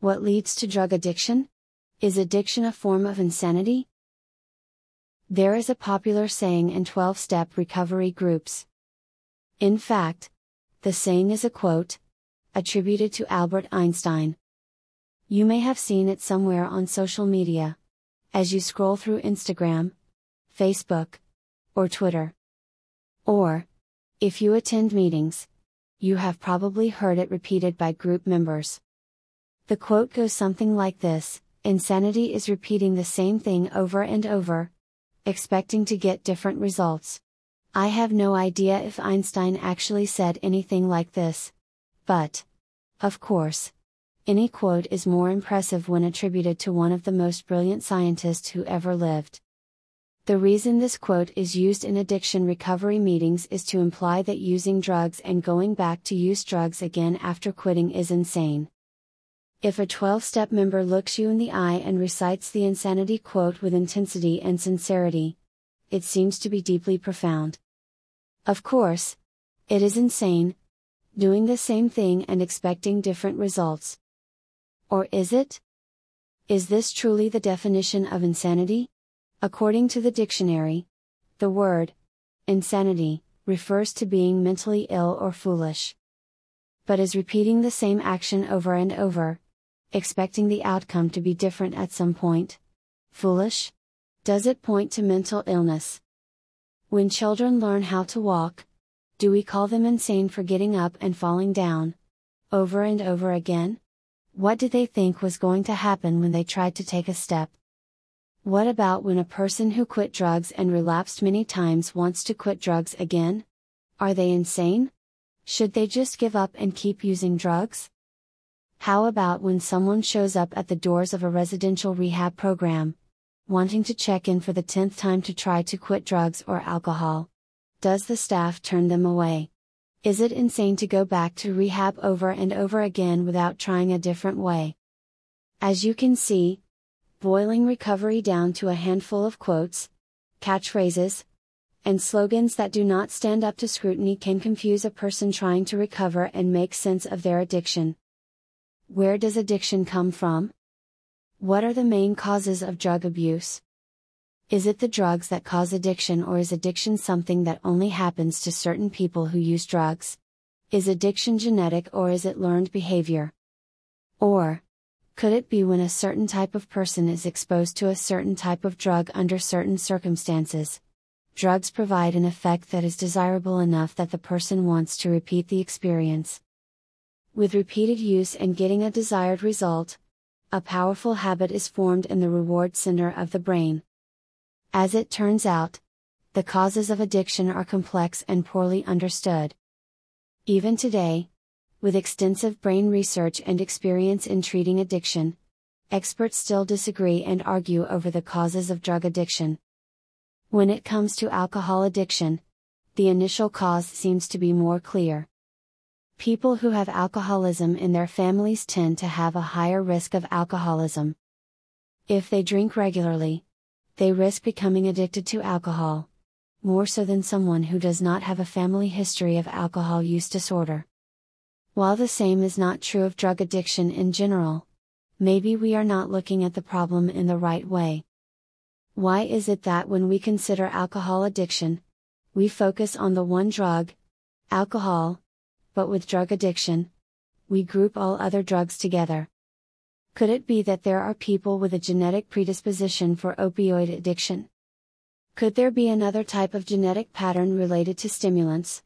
What leads to drug addiction? Is addiction a form of insanity? There is a popular saying in 12 step recovery groups. In fact, the saying is a quote, attributed to Albert Einstein. You may have seen it somewhere on social media. As you scroll through Instagram, Facebook, or Twitter. Or, if you attend meetings, you have probably heard it repeated by group members. The quote goes something like this Insanity is repeating the same thing over and over, expecting to get different results. I have no idea if Einstein actually said anything like this. But, of course, any quote is more impressive when attributed to one of the most brilliant scientists who ever lived. The reason this quote is used in addiction recovery meetings is to imply that using drugs and going back to use drugs again after quitting is insane. If a 12 step member looks you in the eye and recites the insanity quote with intensity and sincerity, it seems to be deeply profound. Of course, it is insane, doing the same thing and expecting different results. Or is it? Is this truly the definition of insanity? According to the dictionary, the word insanity refers to being mentally ill or foolish. But is repeating the same action over and over, expecting the outcome to be different at some point. Foolish? Does it point to mental illness? When children learn how to walk, do we call them insane for getting up and falling down? Over and over again? What did they think was going to happen when they tried to take a step? What about when a person who quit drugs and relapsed many times wants to quit drugs again? Are they insane? Should they just give up and keep using drugs? How about when someone shows up at the doors of a residential rehab program, wanting to check in for the 10th time to try to quit drugs or alcohol? Does the staff turn them away? Is it insane to go back to rehab over and over again without trying a different way? As you can see, boiling recovery down to a handful of quotes, catchphrases, and slogans that do not stand up to scrutiny can confuse a person trying to recover and make sense of their addiction. Where does addiction come from? What are the main causes of drug abuse? Is it the drugs that cause addiction or is addiction something that only happens to certain people who use drugs? Is addiction genetic or is it learned behavior? Or, could it be when a certain type of person is exposed to a certain type of drug under certain circumstances? Drugs provide an effect that is desirable enough that the person wants to repeat the experience. With repeated use and getting a desired result, a powerful habit is formed in the reward center of the brain. As it turns out, the causes of addiction are complex and poorly understood. Even today, with extensive brain research and experience in treating addiction, experts still disagree and argue over the causes of drug addiction. When it comes to alcohol addiction, the initial cause seems to be more clear. People who have alcoholism in their families tend to have a higher risk of alcoholism. If they drink regularly, they risk becoming addicted to alcohol. More so than someone who does not have a family history of alcohol use disorder. While the same is not true of drug addiction in general, maybe we are not looking at the problem in the right way. Why is it that when we consider alcohol addiction, we focus on the one drug, alcohol, but with drug addiction, we group all other drugs together. Could it be that there are people with a genetic predisposition for opioid addiction? Could there be another type of genetic pattern related to stimulants,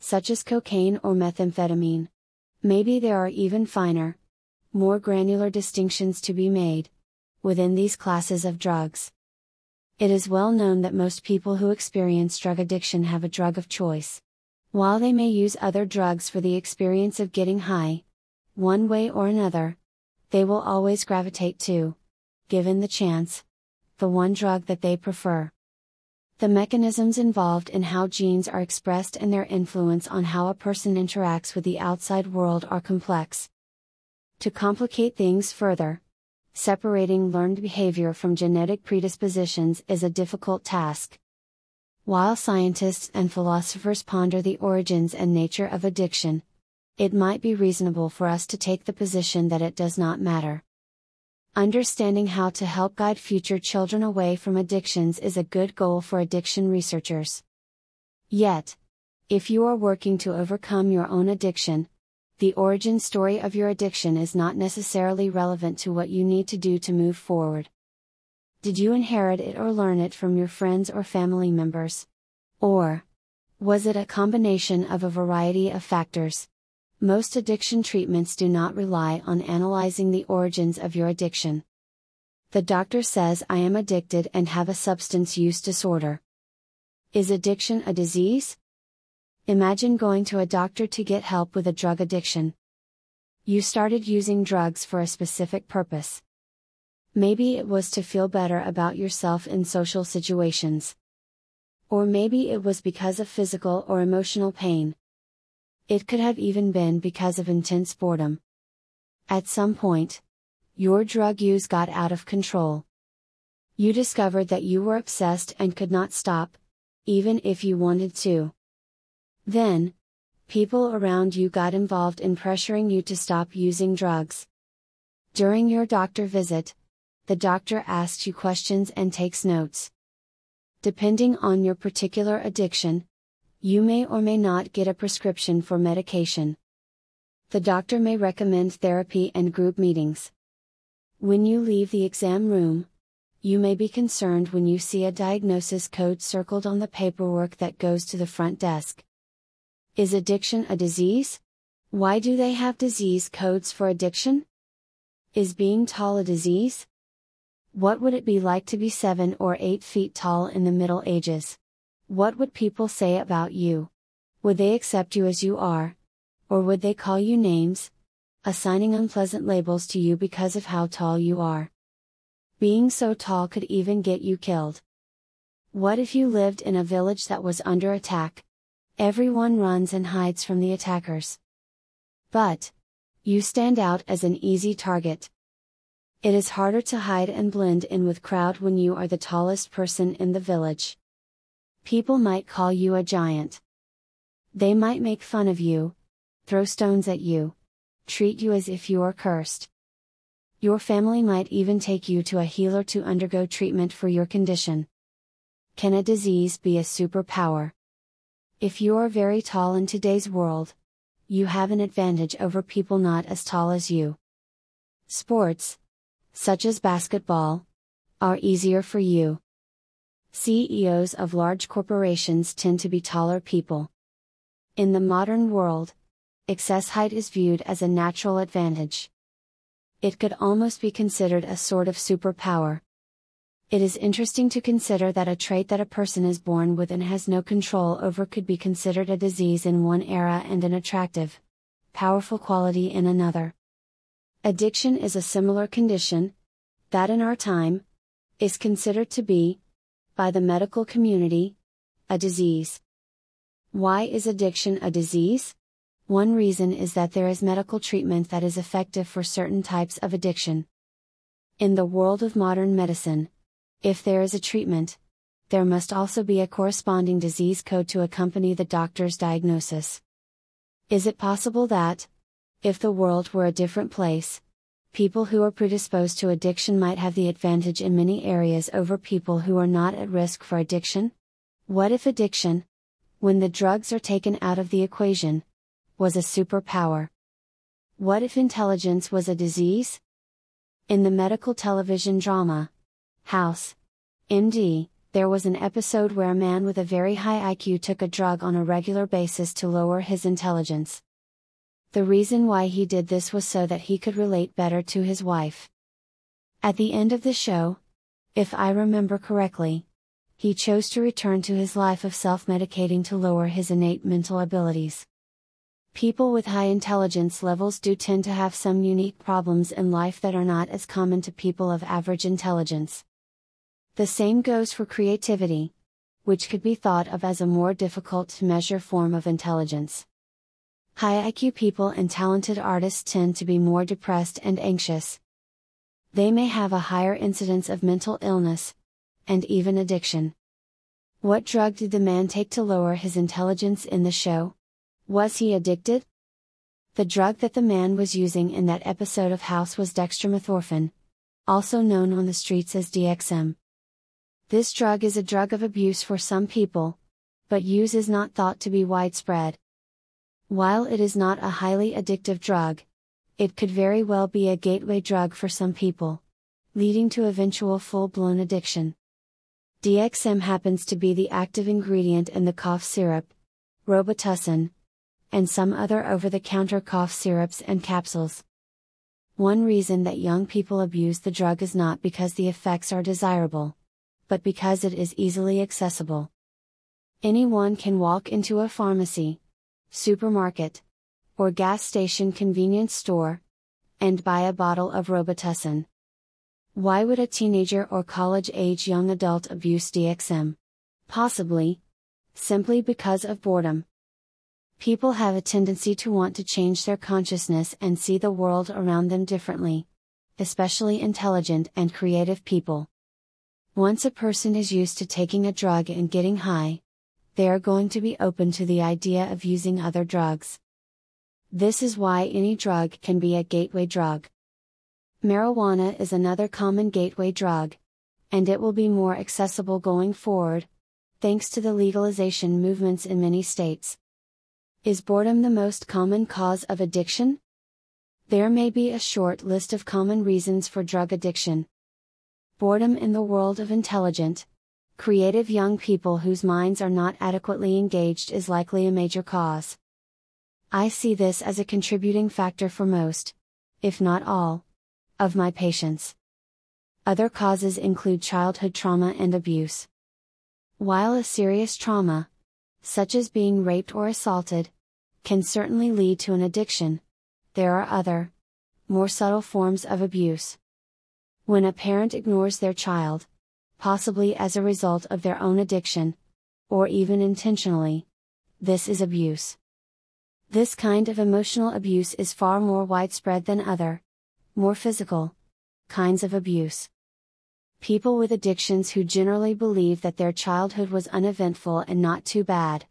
such as cocaine or methamphetamine? Maybe there are even finer, more granular distinctions to be made within these classes of drugs. It is well known that most people who experience drug addiction have a drug of choice. While they may use other drugs for the experience of getting high, one way or another, they will always gravitate to, given the chance, the one drug that they prefer. The mechanisms involved in how genes are expressed and their influence on how a person interacts with the outside world are complex. To complicate things further, separating learned behavior from genetic predispositions is a difficult task. While scientists and philosophers ponder the origins and nature of addiction, it might be reasonable for us to take the position that it does not matter. Understanding how to help guide future children away from addictions is a good goal for addiction researchers. Yet, if you are working to overcome your own addiction, the origin story of your addiction is not necessarily relevant to what you need to do to move forward. Did you inherit it or learn it from your friends or family members? Or, was it a combination of a variety of factors? Most addiction treatments do not rely on analyzing the origins of your addiction. The doctor says I am addicted and have a substance use disorder. Is addiction a disease? Imagine going to a doctor to get help with a drug addiction. You started using drugs for a specific purpose. Maybe it was to feel better about yourself in social situations. Or maybe it was because of physical or emotional pain. It could have even been because of intense boredom. At some point, your drug use got out of control. You discovered that you were obsessed and could not stop, even if you wanted to. Then, people around you got involved in pressuring you to stop using drugs. During your doctor visit, the doctor asks you questions and takes notes. Depending on your particular addiction, you may or may not get a prescription for medication. The doctor may recommend therapy and group meetings. When you leave the exam room, you may be concerned when you see a diagnosis code circled on the paperwork that goes to the front desk. Is addiction a disease? Why do they have disease codes for addiction? Is being tall a disease? What would it be like to be 7 or 8 feet tall in the Middle Ages? What would people say about you? Would they accept you as you are? Or would they call you names? Assigning unpleasant labels to you because of how tall you are. Being so tall could even get you killed. What if you lived in a village that was under attack? Everyone runs and hides from the attackers. But, you stand out as an easy target. It is harder to hide and blend in with crowd when you are the tallest person in the village. People might call you a giant. They might make fun of you, throw stones at you, treat you as if you are cursed. Your family might even take you to a healer to undergo treatment for your condition. Can a disease be a superpower? If you are very tall in today's world, you have an advantage over people not as tall as you. Sports, such as basketball, are easier for you. CEOs of large corporations tend to be taller people. In the modern world, excess height is viewed as a natural advantage. It could almost be considered a sort of superpower. It is interesting to consider that a trait that a person is born with and has no control over could be considered a disease in one era and an attractive, powerful quality in another. Addiction is a similar condition, that in our time, is considered to be, by the medical community, a disease. Why is addiction a disease? One reason is that there is medical treatment that is effective for certain types of addiction. In the world of modern medicine, if there is a treatment, there must also be a corresponding disease code to accompany the doctor's diagnosis. Is it possible that, if the world were a different place, people who are predisposed to addiction might have the advantage in many areas over people who are not at risk for addiction? What if addiction, when the drugs are taken out of the equation, was a superpower? What if intelligence was a disease? In the medical television drama, House, MD, there was an episode where a man with a very high IQ took a drug on a regular basis to lower his intelligence. The reason why he did this was so that he could relate better to his wife. At the end of the show, if I remember correctly, he chose to return to his life of self medicating to lower his innate mental abilities. People with high intelligence levels do tend to have some unique problems in life that are not as common to people of average intelligence. The same goes for creativity, which could be thought of as a more difficult to measure form of intelligence. High IQ people and talented artists tend to be more depressed and anxious. They may have a higher incidence of mental illness, and even addiction. What drug did the man take to lower his intelligence in the show? Was he addicted? The drug that the man was using in that episode of House was dextromethorphan, also known on the streets as DXM. This drug is a drug of abuse for some people, but use is not thought to be widespread. While it is not a highly addictive drug, it could very well be a gateway drug for some people, leading to eventual full blown addiction. DXM happens to be the active ingredient in the cough syrup, Robitussin, and some other over the counter cough syrups and capsules. One reason that young people abuse the drug is not because the effects are desirable, but because it is easily accessible. Anyone can walk into a pharmacy, supermarket, or gas station convenience store, and buy a bottle of Robitussin. Why would a teenager or college age young adult abuse DXM? Possibly, simply because of boredom. People have a tendency to want to change their consciousness and see the world around them differently, especially intelligent and creative people. Once a person is used to taking a drug and getting high, they are going to be open to the idea of using other drugs. This is why any drug can be a gateway drug. Marijuana is another common gateway drug, and it will be more accessible going forward, thanks to the legalization movements in many states. Is boredom the most common cause of addiction? There may be a short list of common reasons for drug addiction. Boredom in the world of intelligent, creative young people whose minds are not adequately engaged is likely a major cause. I see this as a contributing factor for most, if not all, of my patients. Other causes include childhood trauma and abuse. While a serious trauma, such as being raped or assaulted, can certainly lead to an addiction. There are other, more subtle forms of abuse. When a parent ignores their child, possibly as a result of their own addiction, or even intentionally, this is abuse. This kind of emotional abuse is far more widespread than other, more physical, kinds of abuse. People with addictions who generally believe that their childhood was uneventful and not too bad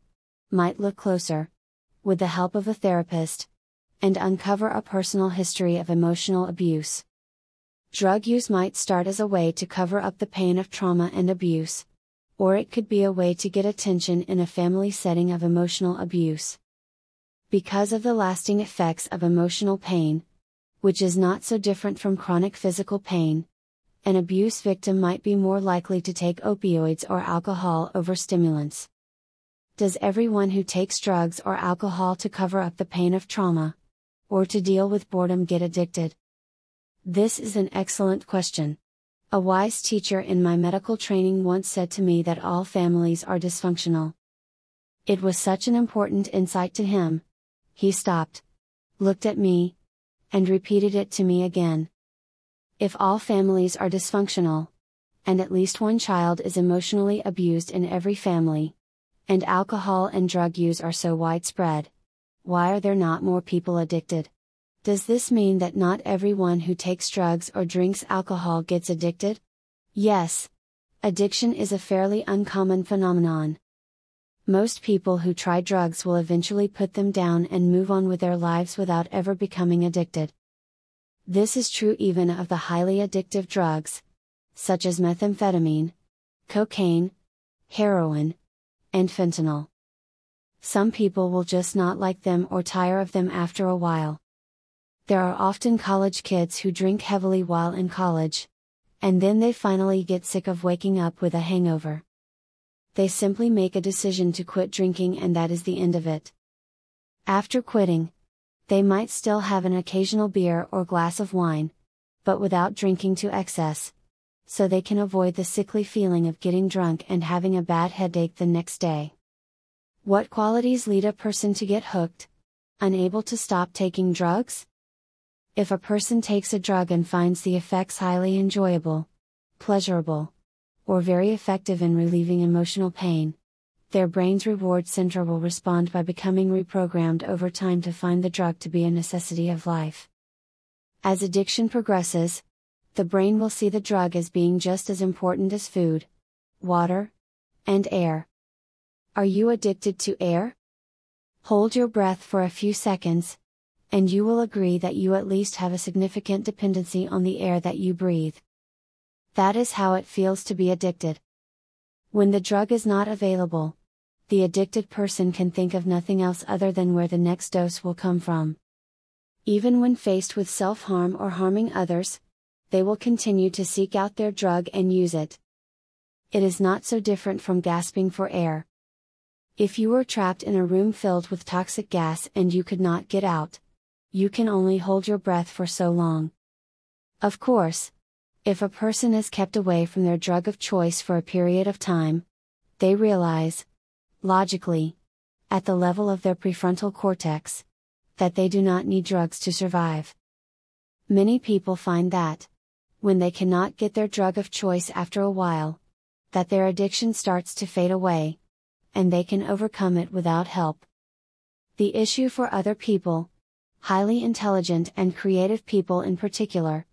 might look closer, with the help of a therapist, and uncover a personal history of emotional abuse. Drug use might start as a way to cover up the pain of trauma and abuse, or it could be a way to get attention in a family setting of emotional abuse. Because of the lasting effects of emotional pain, which is not so different from chronic physical pain, an abuse victim might be more likely to take opioids or alcohol over stimulants. Does everyone who takes drugs or alcohol to cover up the pain of trauma, or to deal with boredom get addicted? This is an excellent question. A wise teacher in my medical training once said to me that all families are dysfunctional. It was such an important insight to him. He stopped, looked at me, and repeated it to me again. If all families are dysfunctional, and at least one child is emotionally abused in every family, and alcohol and drug use are so widespread, why are there not more people addicted? Does this mean that not everyone who takes drugs or drinks alcohol gets addicted? Yes. Addiction is a fairly uncommon phenomenon. Most people who try drugs will eventually put them down and move on with their lives without ever becoming addicted. This is true even of the highly addictive drugs, such as methamphetamine, cocaine, heroin, and fentanyl. Some people will just not like them or tire of them after a while. There are often college kids who drink heavily while in college, and then they finally get sick of waking up with a hangover. They simply make a decision to quit drinking and that is the end of it. After quitting, they might still have an occasional beer or glass of wine, but without drinking to excess. So they can avoid the sickly feeling of getting drunk and having a bad headache the next day. What qualities lead a person to get hooked? Unable to stop taking drugs? If a person takes a drug and finds the effects highly enjoyable, pleasurable, or very effective in relieving emotional pain, their brain's reward center will respond by becoming reprogrammed over time to find the drug to be a necessity of life. As addiction progresses, the brain will see the drug as being just as important as food, water, and air. Are you addicted to air? Hold your breath for a few seconds, and you will agree that you at least have a significant dependency on the air that you breathe. That is how it feels to be addicted. When the drug is not available, the addicted person can think of nothing else other than where the next dose will come from. Even when faced with self harm or harming others, they will continue to seek out their drug and use it. It is not so different from gasping for air. If you were trapped in a room filled with toxic gas and you could not get out, you can only hold your breath for so long. Of course, if a person is kept away from their drug of choice for a period of time, they realize, logically, at the level of their prefrontal cortex, that they do not need drugs to survive. Many people find that, when they cannot get their drug of choice after a while, that their addiction starts to fade away, and they can overcome it without help. The issue for other people, highly intelligent and creative people in particular,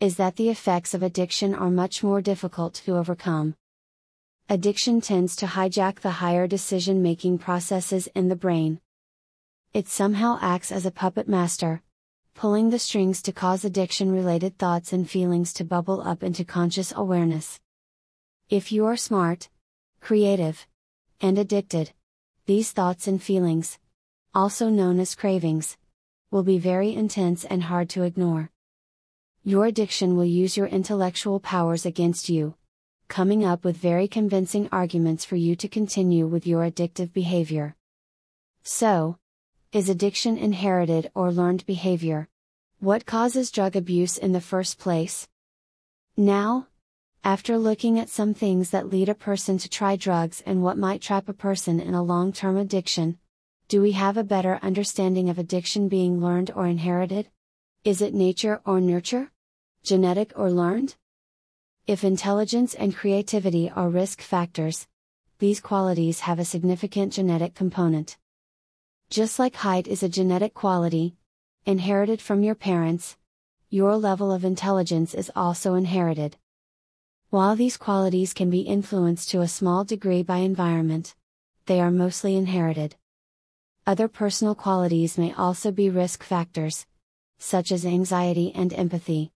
is that the effects of addiction are much more difficult to overcome. Addiction tends to hijack the higher decision making processes in the brain. It somehow acts as a puppet master, pulling the strings to cause addiction related thoughts and feelings to bubble up into conscious awareness. If you are smart, creative, and addicted, these thoughts and feelings, also known as cravings, will be very intense and hard to ignore. Your addiction will use your intellectual powers against you, coming up with very convincing arguments for you to continue with your addictive behavior. So, is addiction inherited or learned behavior? What causes drug abuse in the first place? Now, after looking at some things that lead a person to try drugs and what might trap a person in a long term addiction, do we have a better understanding of addiction being learned or inherited? Is it nature or nurture? Genetic or learned? If intelligence and creativity are risk factors, these qualities have a significant genetic component. Just like height is a genetic quality, inherited from your parents, your level of intelligence is also inherited. While these qualities can be influenced to a small degree by environment, they are mostly inherited. Other personal qualities may also be risk factors, such as anxiety and empathy.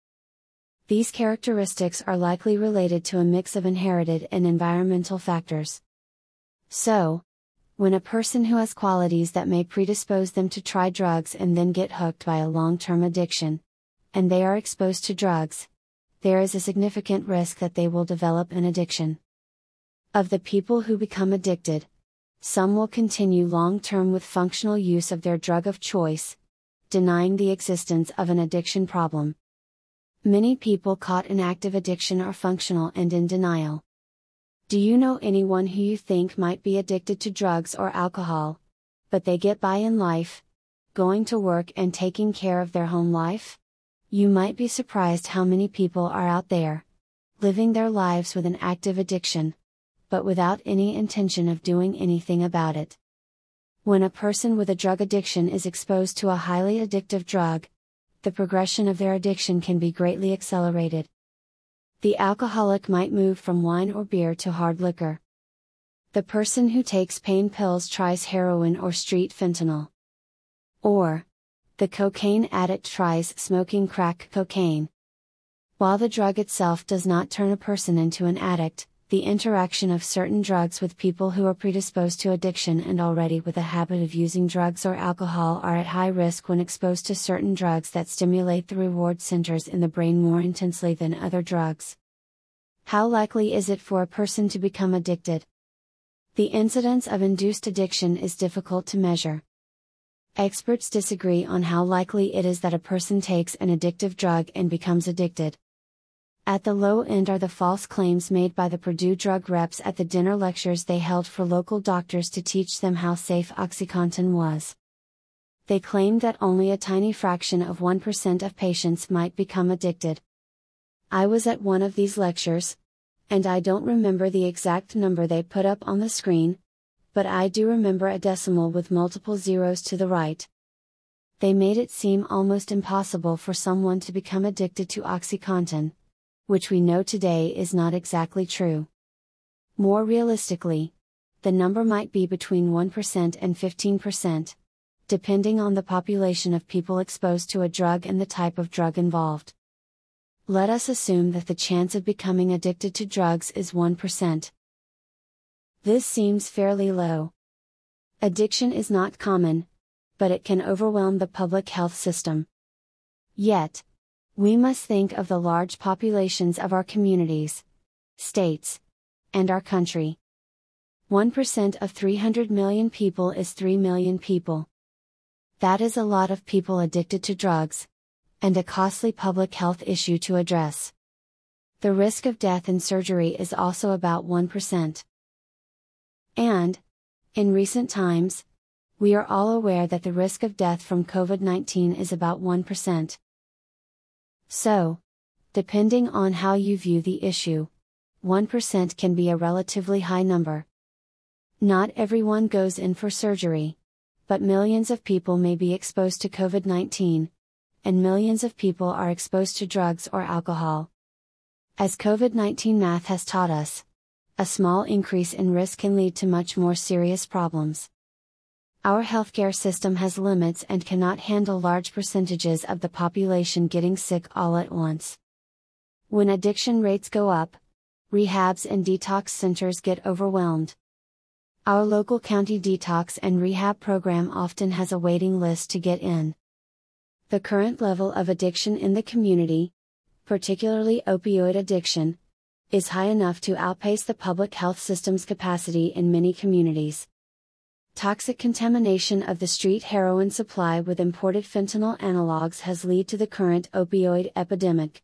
These characteristics are likely related to a mix of inherited and environmental factors. So, when a person who has qualities that may predispose them to try drugs and then get hooked by a long term addiction, and they are exposed to drugs, there is a significant risk that they will develop an addiction. Of the people who become addicted, some will continue long term with functional use of their drug of choice, denying the existence of an addiction problem. Many people caught in active addiction are functional and in denial. Do you know anyone who you think might be addicted to drugs or alcohol, but they get by in life, going to work and taking care of their home life? You might be surprised how many people are out there, living their lives with an active addiction but without any intention of doing anything about it. When a person with a drug addiction is exposed to a highly addictive drug, the progression of their addiction can be greatly accelerated. The alcoholic might move from wine or beer to hard liquor. The person who takes pain pills tries heroin or street fentanyl. Or, the cocaine addict tries smoking crack cocaine. While the drug itself does not turn a person into an addict, the interaction of certain drugs with people who are predisposed to addiction and already with a habit of using drugs or alcohol are at high risk when exposed to certain drugs that stimulate the reward centers in the brain more intensely than other drugs. How likely is it for a person to become addicted? The incidence of induced addiction is difficult to measure. Experts disagree on how likely it is that a person takes an addictive drug and becomes addicted. At the low end are the false claims made by the Purdue drug reps at the dinner lectures they held for local doctors to teach them how safe OxyContin was. They claimed that only a tiny fraction of 1% of patients might become addicted. I was at one of these lectures, and I don't remember the exact number they put up on the screen, but I do remember a decimal with multiple zeros to the right. They made it seem almost impossible for someone to become addicted to OxyContin which we know today is not exactly true. More realistically, the number might be between 1% and 15%. depending on the population of people exposed to a drug and the type of drug involved. Let us assume that the chance of becoming addicted to drugs is 1%. This seems fairly low. Addiction is not common, but it can overwhelm the public health system. Yet, we must think of the large populations of our communities, states, and our country. 1% of 300 million people is 3 million people. That is a lot of people addicted to drugs, and a costly public health issue to address. The risk of death in surgery is also about 1%. And, in recent times, we are all aware that the risk of death from COVID 19 is about 1%. So, depending on how you view the issue, 1% can be a relatively high number. Not everyone goes in for surgery, but millions of people may be exposed to COVID 19, and millions of people are exposed to drugs or alcohol. As COVID 19 math has taught us, a small increase in risk can lead to much more serious problems. Our healthcare system has limits and cannot handle large percentages of the population getting sick all at once. When addiction rates go up, rehabs and detox centers get overwhelmed. Our local county detox and rehab program often has a waiting list to get in. The current level of addiction in the community, particularly opioid addiction, is high enough to outpace the public health system's capacity in many communities. Toxic contamination of the street heroin supply with imported fentanyl analogs has led to the current opioid epidemic.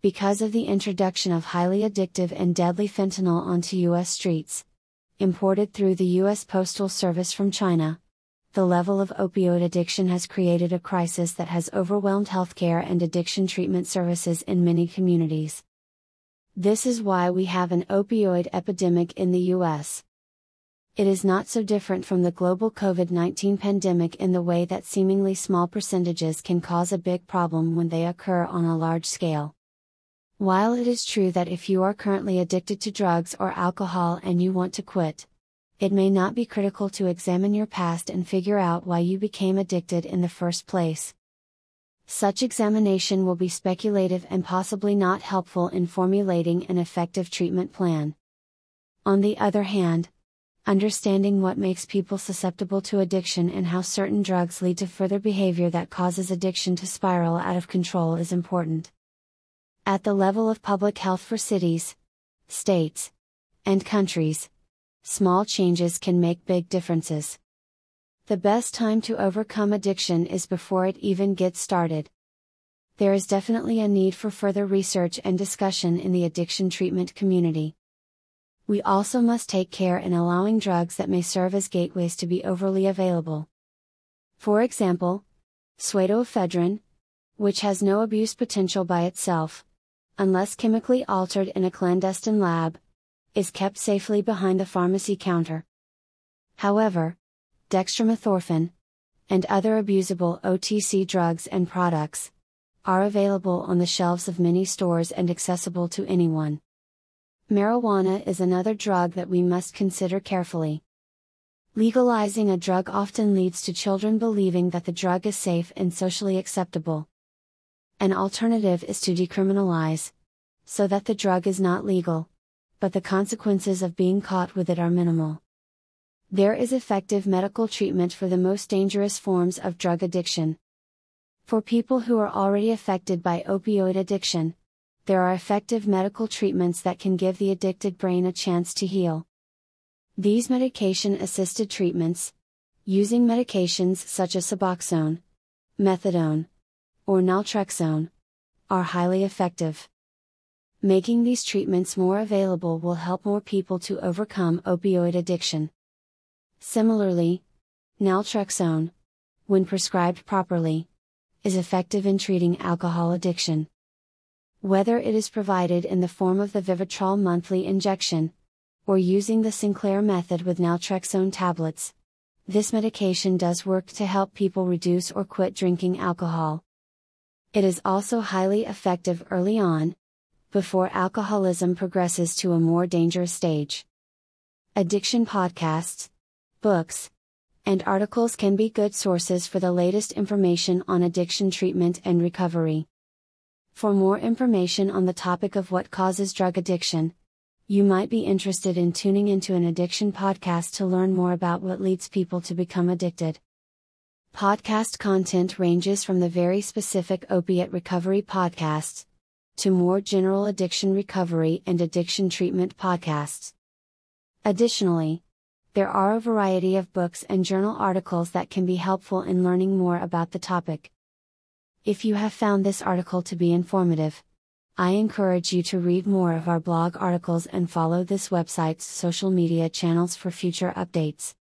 Because of the introduction of highly addictive and deadly fentanyl onto U.S. streets, imported through the U.S. Postal Service from China, the level of opioid addiction has created a crisis that has overwhelmed healthcare and addiction treatment services in many communities. This is why we have an opioid epidemic in the US. It is not so different from the global COVID 19 pandemic in the way that seemingly small percentages can cause a big problem when they occur on a large scale. While it is true that if you are currently addicted to drugs or alcohol and you want to quit, it may not be critical to examine your past and figure out why you became addicted in the first place. Such examination will be speculative and possibly not helpful in formulating an effective treatment plan. On the other hand, understanding what makes people susceptible to addiction and how certain drugs lead to further behavior that causes addiction to spiral out of control is important. At the level of public health for cities, states, and countries, small changes can make big differences. The best time to overcome addiction is before it even gets started. There is definitely a need for further research and discussion in the addiction treatment community. We also must take care in allowing drugs that may serve as gateways to be overly available. For example, pseudoephedrine, which has no abuse potential by itself, unless chemically altered in a clandestine lab, is kept safely behind the pharmacy counter. However, dextromethorphan, and other abusable OTC drugs and products, are available on the shelves of many stores and accessible to anyone. Marijuana is another drug that we must consider carefully. Legalizing a drug often leads to children believing that the drug is safe and socially acceptable. An alternative is to decriminalize, so that the drug is not legal, but the consequences of being caught with it are minimal. There is effective medical treatment for the most dangerous forms of drug addiction. For people who are already affected by opioid addiction, there are effective medical treatments that can give the addicted brain a chance to heal. These medication assisted treatments, using medications such as Suboxone, Methadone, or Naltrexone, are highly effective. Making these treatments more available will help more people to overcome opioid addiction. Similarly, naltrexone, when prescribed properly, is effective in treating alcohol addiction. Whether it is provided in the form of the Vivitrol monthly injection, or using the Sinclair method with naltrexone tablets, this medication does work to help people reduce or quit drinking alcohol. It is also highly effective early on, before alcoholism progresses to a more dangerous stage. Addiction podcasts, books, and articles can be good sources for the latest information on addiction treatment and recovery. For more information on the topic of what causes drug addiction, you might be interested in tuning into an addiction podcast to learn more about what leads people to become addicted. Podcast content ranges from the very specific opiate recovery podcasts to more general addiction recovery and addiction treatment podcasts. Additionally, there are a variety of books and journal articles that can be helpful in learning more about the topic. If you have found this article to be informative, I encourage you to read more of our blog articles and follow this website's social media channels for future updates.